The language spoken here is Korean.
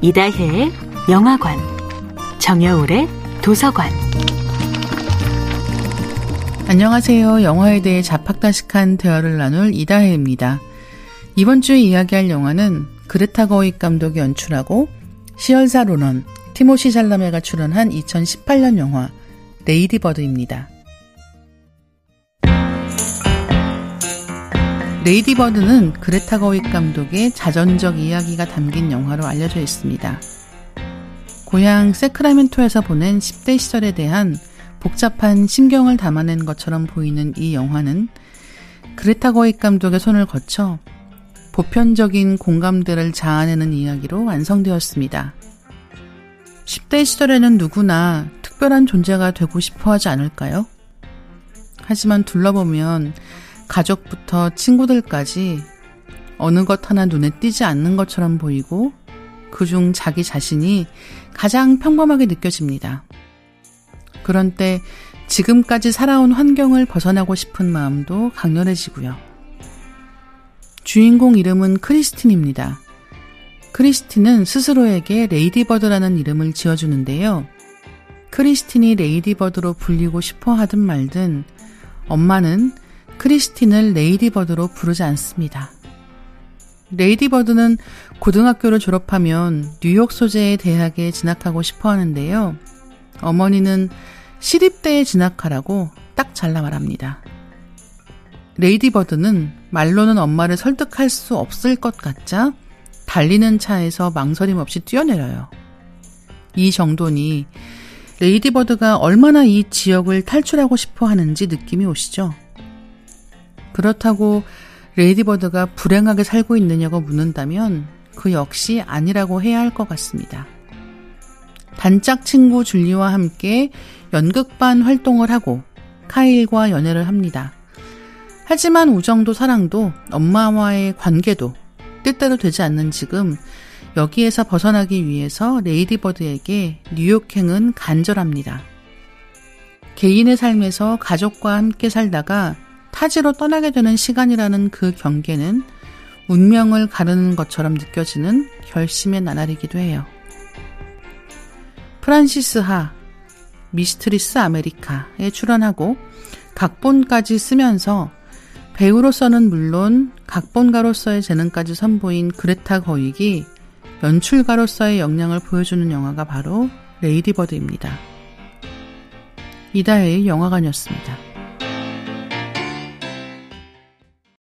이다혜의 영화관, 정여울의 도서관. 안녕하세요. 영화에 대해 자팍다식한 대화를 나눌 이다혜입니다. 이번 주에 이야기할 영화는 그레타 거익 감독이 연출하고 시열사 로넌, 티모시 잘라메가 출연한 2018년 영화 레이디 버드입니다. 레이디 버드는 그레타 거익 감독의 자전적 이야기가 담긴 영화로 알려져 있습니다. 고향 세크라멘토에서 보낸 10대 시절에 대한 복잡한 심경을 담아낸 것처럼 보이는 이 영화는 그레타 거익 감독의 손을 거쳐 보편적인 공감대를 자아내는 이야기로 완성되었습니다. 10대 시절에는 누구나 특별한 존재가 되고 싶어 하지 않을까요? 하지만 둘러보면 가족부터 친구들까지 어느 것 하나 눈에 띄지 않는 것처럼 보이고 그중 자기 자신이 가장 평범하게 느껴집니다. 그런 때 지금까지 살아온 환경을 벗어나고 싶은 마음도 강렬해지고요. 주인공 이름은 크리스틴입니다. 크리스틴은 스스로에게 레이디버드라는 이름을 지어주는데요. 크리스틴이 레이디버드로 불리고 싶어 하든 말든 엄마는 크리스틴을 레이디버드로 부르지 않습니다. 레이디버드는 고등학교를 졸업하면 뉴욕 소재의 대학에 진학하고 싶어 하는데요. 어머니는 시립대에 진학하라고 딱 잘라 말합니다. 레이디버드는 말로는 엄마를 설득할 수 없을 것 같자 달리는 차에서 망설임 없이 뛰어내려요. 이 정도니 레이디버드가 얼마나 이 지역을 탈출하고 싶어 하는지 느낌이 오시죠? 그렇다고 레이디버드가 불행하게 살고 있느냐고 묻는다면 그 역시 아니라고 해야 할 것 같습니다. 단짝 친구 줄리와 함께 연극반 활동을 하고 카일과 연애를 합니다. 하지만 우정도 사랑도 엄마와의 관계도 뜻대로 되지 않는 지금 여기에서 벗어나기 위해서 레이디버드에게 뉴욕행은 간절합니다. 개인의 삶에서 가족과 함께 살다가 타지로 떠나게 되는 시간이라는 그 경계는 운명을 가르는 것처럼 느껴지는 결심의 나날이기도 해요. 프란시스 하, 미스트리스 아메리카에 출연하고 각본까지 쓰면서 배우로서는 물론 각본가로서의 재능까지 선보인 그레타 거익이 연출가로서의 역량을 보여주는 영화가 바로 레이디버드입니다. 이다혜의 영화관이었습니다.